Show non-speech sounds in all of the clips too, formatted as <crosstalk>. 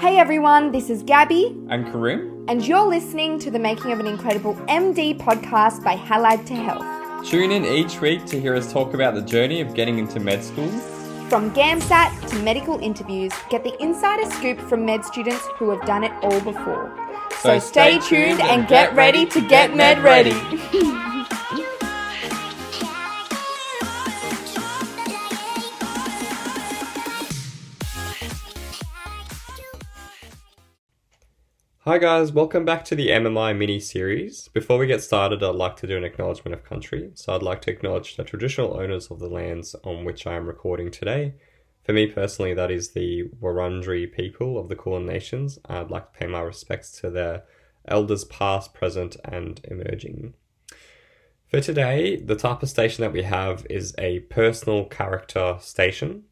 Hey everyone, this is Gabby, And Karim, and you're listening to the Making of an Incredible MD podcast by Halad to Health. tune in each week to hear us talk about the journey of getting into med school. From GAMSAT to medical interviews, get the insider scoop from med students who have done it all before. So, stay, tuned and get ready to get med ready. <laughs> Hi guys, welcome back to the MMI mini series. Before we get started, I'd like to do an acknowledgement of country. So I'd like to acknowledge the traditional owners of the lands on which I am recording today. For me personally, that is the Wurundjeri people of the Kulin Nations. I'd like to pay my respects to their elders past, present, and emerging. For today, the type of station that we have is a personal character station.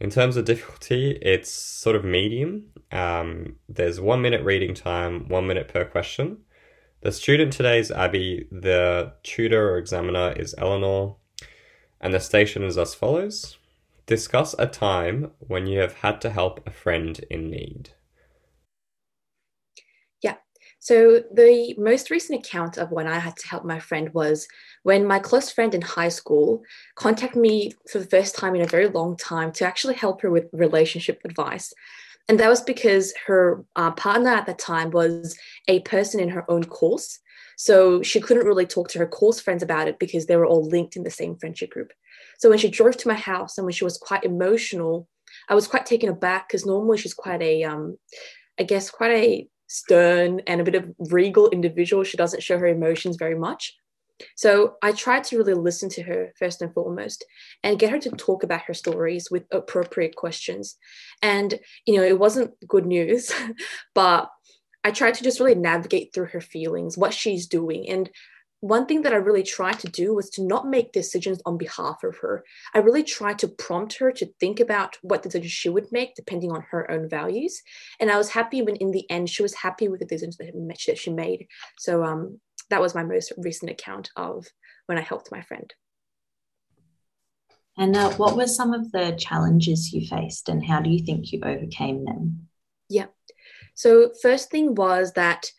In terms of difficulty, it's sort of medium. Um, there's one minute reading time, one minute per question. The student today is Abby, the tutor or examiner is Eleanor, and the station is as follows Discuss a time when you have had to help a friend in need. So the most recent account of when I had to help my friend was when my close friend in high school contacted me for the first time in a very long time to actually help her with relationship advice. And that was because her uh, partner at the time was a person in her own course. So she couldn't really talk to her course friends about it because they were all linked in the same friendship group. So when she drove to my house and when she was quite emotional, I was quite taken aback because normally she's quite a, um, I guess, quite a stern and a bit of regal individual. She doesn't show her emotions very much. So I tried to really listen to her first and foremost and get her to talk about her stories with appropriate questions. And, you know, it wasn't good news, <laughs> but I tried to just really navigate through her feelings, what she's doing. And one thing that I really tried to do was to not make decisions on behalf of her. I really tried to prompt her to think about what decisions she would make depending on her own values. And I was happy when, in the end, she was happy with the decisions that she made. So um, that was my most recent account of when I helped my friend. And uh, what were some of the challenges you faced, and how do you think you overcame them? Yeah. So, first thing was that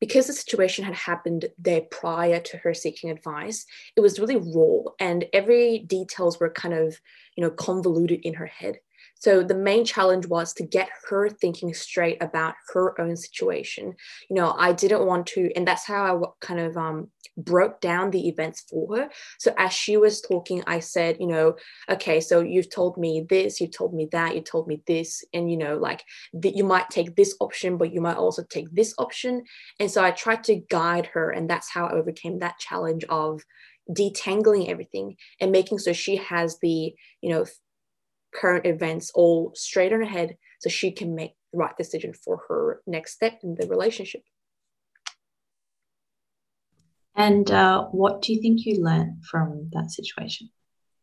because the situation had happened there prior to her seeking advice, it was really raw and every details were kind of, you know, convoluted in her head. So the main challenge was to get her thinking straight about her own situation. You know, I didn't want to, and that's how I kind of um, broke down the events for her. So as she was talking, I said, you know, okay, so you've told me this, you told me that, you told me this, and you know, like that you might take this option, but you might also take this option. And so I tried to guide her, and that's how I overcame that challenge of detangling everything and making so she has the you know current events all straight on her head so she can make the right decision for her next step in the relationship. And uh, what do you think you learned from that situation?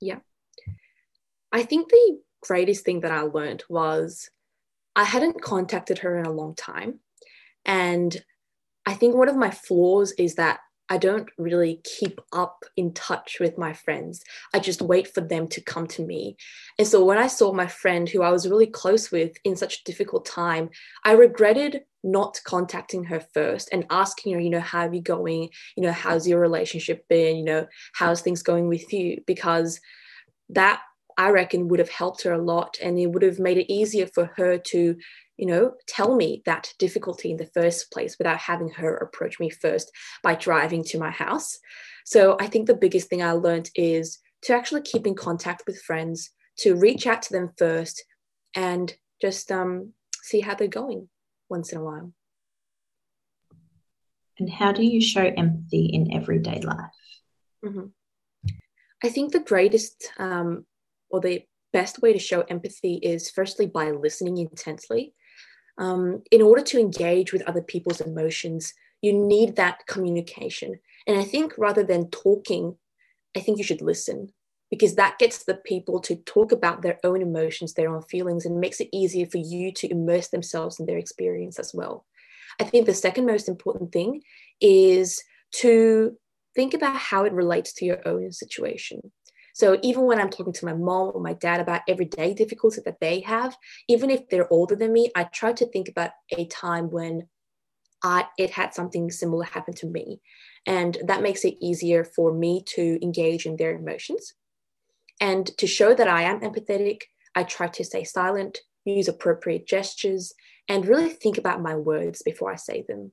Yeah. I think the greatest thing that I learned was I hadn't contacted her in a long time. And I think one of my flaws is that I don't really keep up in touch with my friends. I just wait for them to come to me. And so when I saw my friend who I was really close with in such a difficult time, I regretted not contacting her first and asking her, you know, how are you going? You know, how's your relationship been? You know, how's things going with you? Because that I reckon would have helped her a lot and it would have made it easier for her to you know, tell me that difficulty in the first place without having her approach me first by driving to my house. So I think the biggest thing I learned is to actually keep in contact with friends, to reach out to them first, and just um, see how they're going once in a while. And how do you show empathy in everyday life? Mm-hmm. I think the greatest um, or the best way to show empathy is firstly by listening intensely um, in order to engage with other people's emotions, you need that communication. And I think rather than talking, I think you should listen because that gets the people to talk about their own emotions, their own feelings, and makes it easier for you to immerse themselves in their experience as well. I think the second most important thing is to think about how it relates to your own situation. So even when I'm talking to my mom or my dad about everyday difficulties that they have, even if they're older than me, I try to think about a time when I it had something similar happen to me. And that makes it easier for me to engage in their emotions. And to show that I am empathetic, I try to stay silent, use appropriate gestures, and really think about my words before I say them.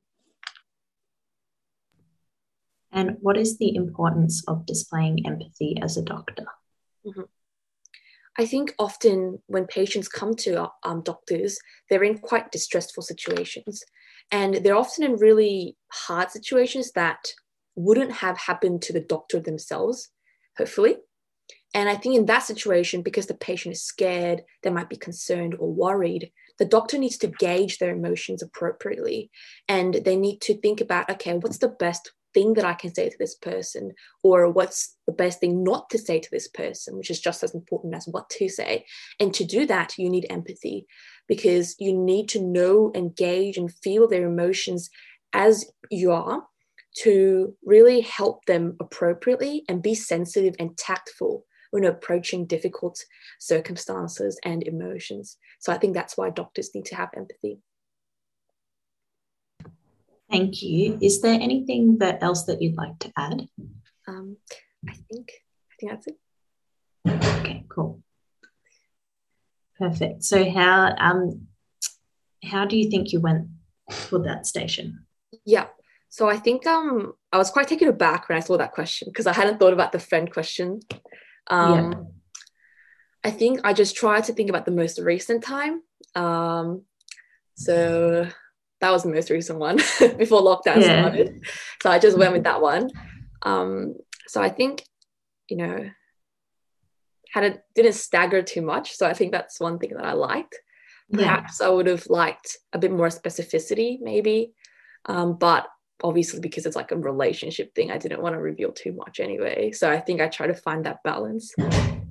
And what is the importance of displaying empathy as a doctor? Mm-hmm. I think often when patients come to um, doctors, they're in quite distressful situations. And they're often in really hard situations that wouldn't have happened to the doctor themselves, hopefully. And I think in that situation, because the patient is scared, they might be concerned or worried, the doctor needs to gauge their emotions appropriately. And they need to think about okay, what's the best thing that I can say to this person, or what's the best thing not to say to this person, which is just as important as what to say. And to do that, you need empathy because you need to know, engage, and feel their emotions as you are to really help them appropriately and be sensitive and tactful when approaching difficult circumstances and emotions. So I think that's why doctors need to have empathy. Thank you. Is there anything that else that you'd like to add? Um, I think I think that's it. Okay, cool. Perfect. So how um how do you think you went for that station? Yeah. So I think um I was quite taken aback when I saw that question because I hadn't thought about the friend question. Um yeah. I think I just tried to think about the most recent time. Um so that was the most recent one <laughs> before lockdown yeah. started. So I just went with that one. Um, so I think, you know, had it didn't stagger too much. So I think that's one thing that I liked. Perhaps yeah. I would have liked a bit more specificity, maybe. Um, but obviously, because it's like a relationship thing, I didn't want to reveal too much anyway. So I think I try to find that balance.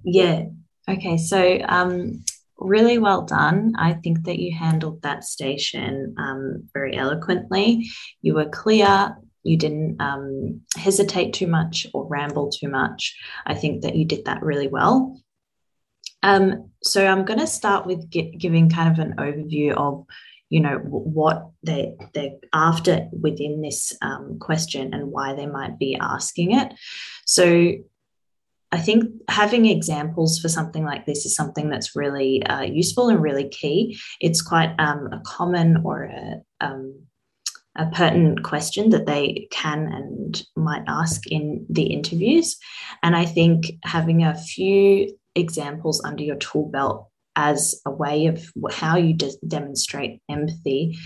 Yeah. Okay. So um, really well done. I think that you handled that station um, very eloquently. You were clear. You didn't um, hesitate too much or ramble too much. I think that you did that really well. Um, so I'm going to start with get, giving kind of an overview of, you know, what they they're after within this um, question and why they might be asking it. So I think having examples for something like this is something that's really uh, useful and really key. It's quite um, a common or a, um, a pertinent question that they can and might ask in the interviews. And I think having a few examples under your tool belt as a way of how you de- demonstrate empathy,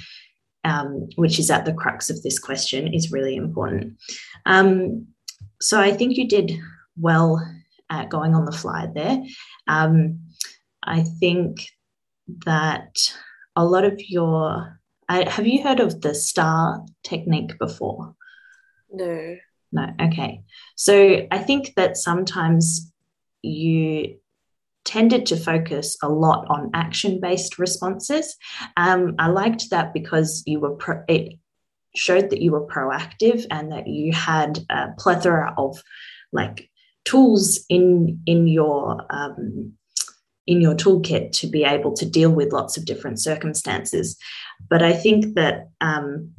um, which is at the crux of this question, is really important. Um, so I think you did well at going on the fly there. Um, I think that a lot of your I, have you heard of the star technique before? No. No. Okay. So I think that sometimes you tended to focus a lot on action based responses. Um, I liked that because you were pro- it showed that you were proactive and that you had a plethora of like tools in in your um, in your toolkit to be able to deal with lots of different circumstances. But I think that um,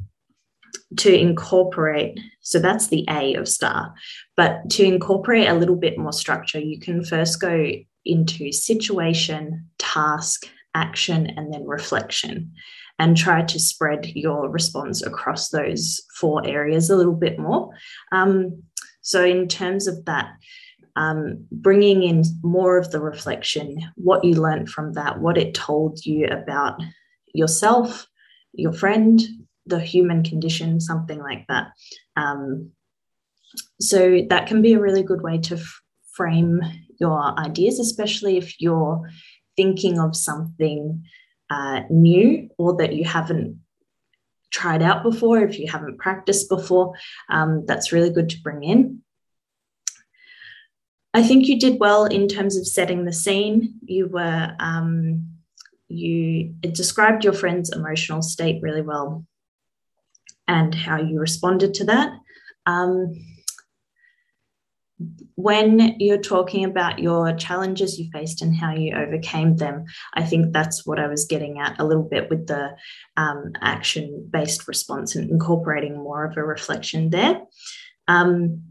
to incorporate, so that's the A of STAR, but to incorporate a little bit more structure, you can first go into situation, task, action, and then reflection, and try to spread your response across those four areas a little bit more. Um, so, in terms of that, um, bringing in more of the reflection, what you learned from that, what it told you about yourself, your friend, the human condition, something like that. Um, so that can be a really good way to f- frame your ideas, especially if you're thinking of something uh, new or that you haven't tried out before, if you haven't practiced before, um, that's really good to bring in. I think you did well in terms of setting the scene. You were um, you described your friend's emotional state really well and how you responded to that. Um, when you're talking about your challenges you faced and how you overcame them, I think that's what I was getting at a little bit with the um, action based response and incorporating more of a reflection there. Um,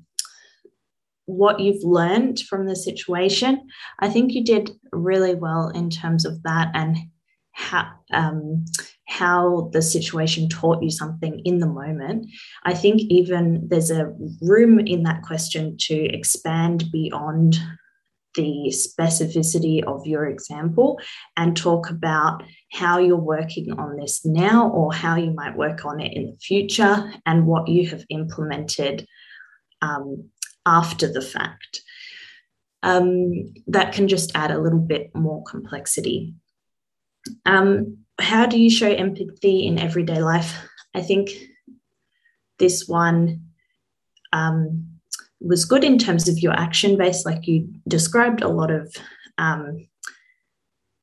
what you've learned from the situation, I think you did really well in terms of that and how um, how the situation taught you something in the moment. I think even there's a room in that question to expand beyond the specificity of your example and talk about how you're working on this now or how you might work on it in the future and what you have implemented um, after the fact. Um, that can just add a little bit more complexity. Um, how do you show empathy in everyday life? I think this one um, was good in terms of your action base, like you described a lot of um,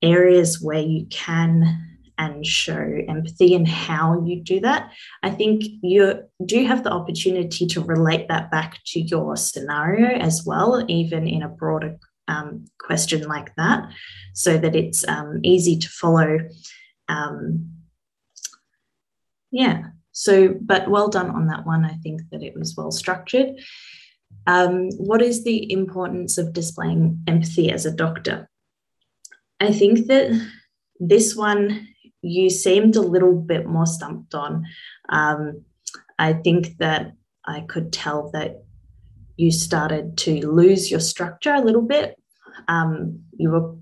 areas where you can and show empathy and how you do that. I think you do have the opportunity to relate that back to your scenario as well, even in a broader um, question like that, so that it's um, easy to follow. Um, yeah, so, but well done on that one. I think that it was well structured. Um, what is the importance of displaying empathy as a doctor? I think that this one you seemed a little bit more stumped on. Um, I think that I could tell that you started to lose your structure a little bit. Um, you were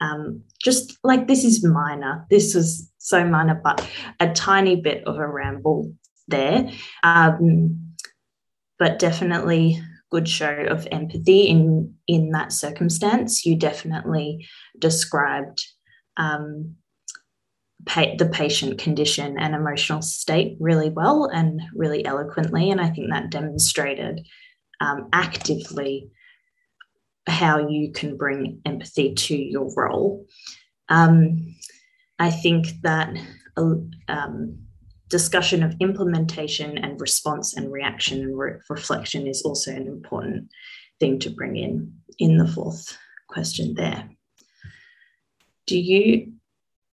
um, just like this is minor. This was so minor, but a tiny bit of a ramble there. Um, but definitely good show of empathy in in that circumstance. You definitely described um, pa- the patient condition and emotional state really well and really eloquently. And I think that demonstrated um, actively how you can bring empathy to your role. Um, I think that um, discussion of implementation and response and reaction and re- reflection is also an important thing to bring in in the fourth question there. Do you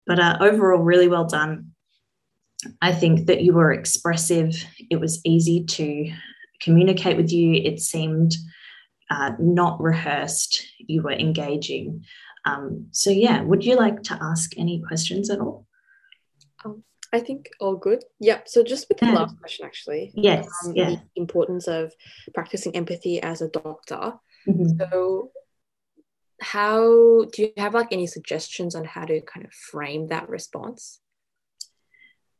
but uh, overall, really well done. I think that you were expressive. It was easy to communicate with you. It seemed uh, not rehearsed. You were engaging. Um, so, yeah, would you like to ask any questions at all? Um, I think all good. Yep. So, just with the yeah. last question, actually. Yes. Um, yeah. The importance of practicing empathy as a doctor. Mm-hmm. So, how do you have like any suggestions on how to kind of frame that response?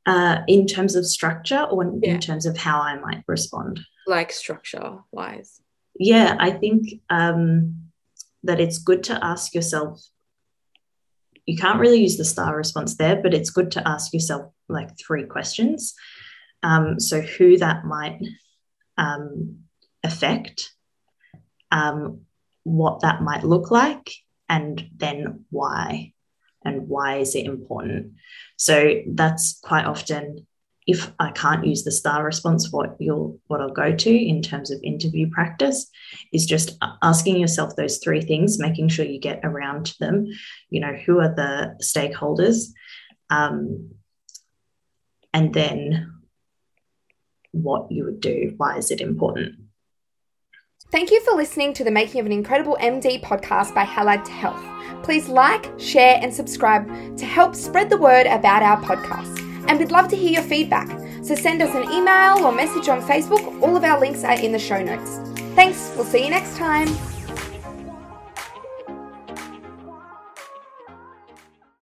Uh, in terms of structure or yeah. in terms of how I might respond? Like structure wise. Yeah, I think um, that it's good to ask yourself. You can't really use the star response there, but it's good to ask yourself like three questions. Um, so, who that might um, affect, um, what that might look like and then why and why is it important so that's quite often if i can't use the star response what you'll what i'll go to in terms of interview practice is just asking yourself those three things making sure you get around to them you know who are the stakeholders um, and then what you would do why is it important Thank you for listening to the Making of an Incredible MD podcast by to Health. Please like, share, and subscribe to help spread the word about our podcast. And we'd love to hear your feedback. So send us an email or message on Facebook. All of our links are in the show notes. Thanks. We'll see you next time.